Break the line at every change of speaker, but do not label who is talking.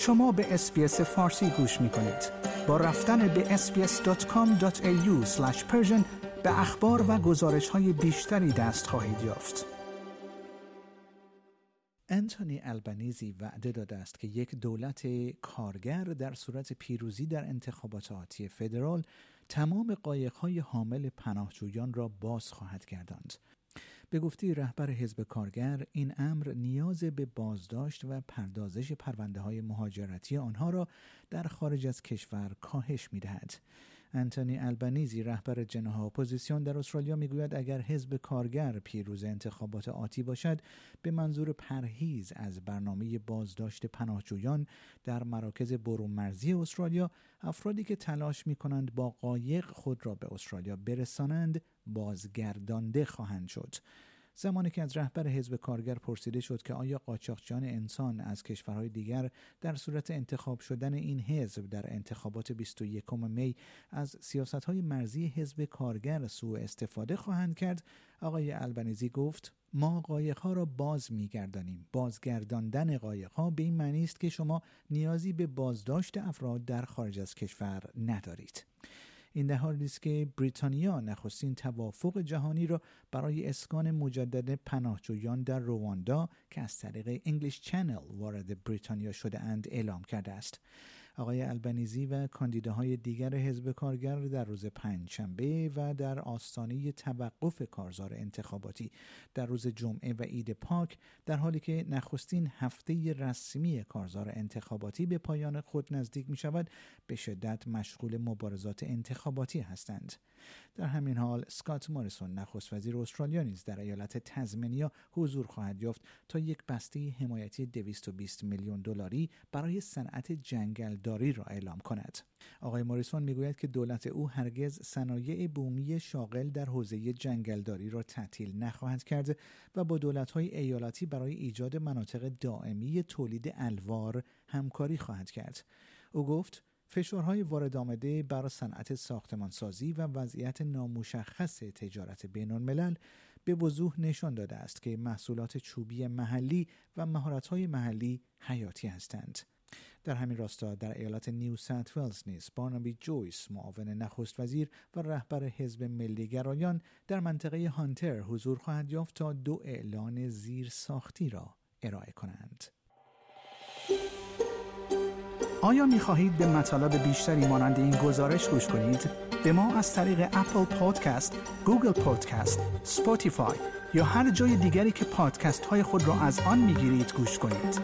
شما به اسپیس فارسی گوش می کنید. با رفتن به sbs.com.au به اخبار و گزارش های بیشتری دست خواهید یافت. انتونی البنیزی وعده داده است که یک دولت کارگر در صورت پیروزی در انتخابات آتی فدرال تمام قایقهای حامل پناهجویان را باز خواهد گرداند. به گفته رهبر حزب کارگر این امر نیاز به بازداشت و پردازش پرونده های مهاجرتی آنها را در خارج از کشور کاهش می دهد. انتونی البنیزی رهبر جناح اپوزیسیون در استرالیا می‌گوید اگر حزب کارگر پیروز انتخابات آتی باشد به منظور پرهیز از برنامه بازداشت پناهجویان در مراکز برون مرزی استرالیا افرادی که تلاش می کنند با قایق خود را به استرالیا برسانند بازگردانده خواهند شد. زمانی که از رهبر حزب کارگر پرسیده شد که آیا قاچاقچیان انسان از کشورهای دیگر در صورت انتخاب شدن این حزب در انتخابات 21 می از سیاست های مرزی حزب کارگر سوء استفاده خواهند کرد آقای البنیزی گفت ما قایقها را باز میگردانیم. بازگرداندن قایقها به این معنی است که شما نیازی به بازداشت افراد در خارج از کشور ندارید. این در حالی است که بریتانیا نخستین توافق جهانی را برای اسکان مجدد پناهجویان در رواندا که از طریق English Channel وارد بریتانیا شده اند اعلام کرده است. آقای البنیزی و کاندیداهای دیگر حزب کارگر در روز پنجشنبه و در آستانه توقف کارزار انتخاباتی. در روز جمعه و عید پاک در حالی که نخستین هفته رسمی کارزار انتخاباتی به پایان خود نزدیک می شود به شدت مشغول مبارزات انتخاباتی هستند. در همین حال سکات موریسون نخست وزیر استرالیا نیز در ایالت تزمنیا حضور خواهد یافت تا یک بسته حمایتی 220 میلیون دلاری برای صنعت جنگلداری را اعلام کند آقای موریسون می‌گوید که دولت او هرگز صنایع بومی شاغل در حوزه جنگلداری را تعطیل نخواهد کرد و با دولت‌های ایالتی برای ایجاد مناطق دائمی تولید الوار همکاری خواهد کرد او گفت فشارهای وارد آمده بر صنعت ساختمانسازی و وضعیت نامشخص تجارت بین الملل به وضوح نشان داده است که محصولات چوبی محلی و مهارت‌های محلی حیاتی هستند. در همین راستا در ایالت نیو سنت ولز نیز بارنابی جویس معاون نخست وزیر و رهبر حزب ملی گرایان در منطقه هانتر حضور خواهد یافت تا دو اعلان زیر ساختی را ارائه کنند. آیا می خواهید به مطالب بیشتری مانند این گزارش گوش کنید؟ به ما از طریق Apple Podcast، Google Podcast، Spotify یا هر جای دیگری که پادکست های خود را از آن می گیرید گوش کنید؟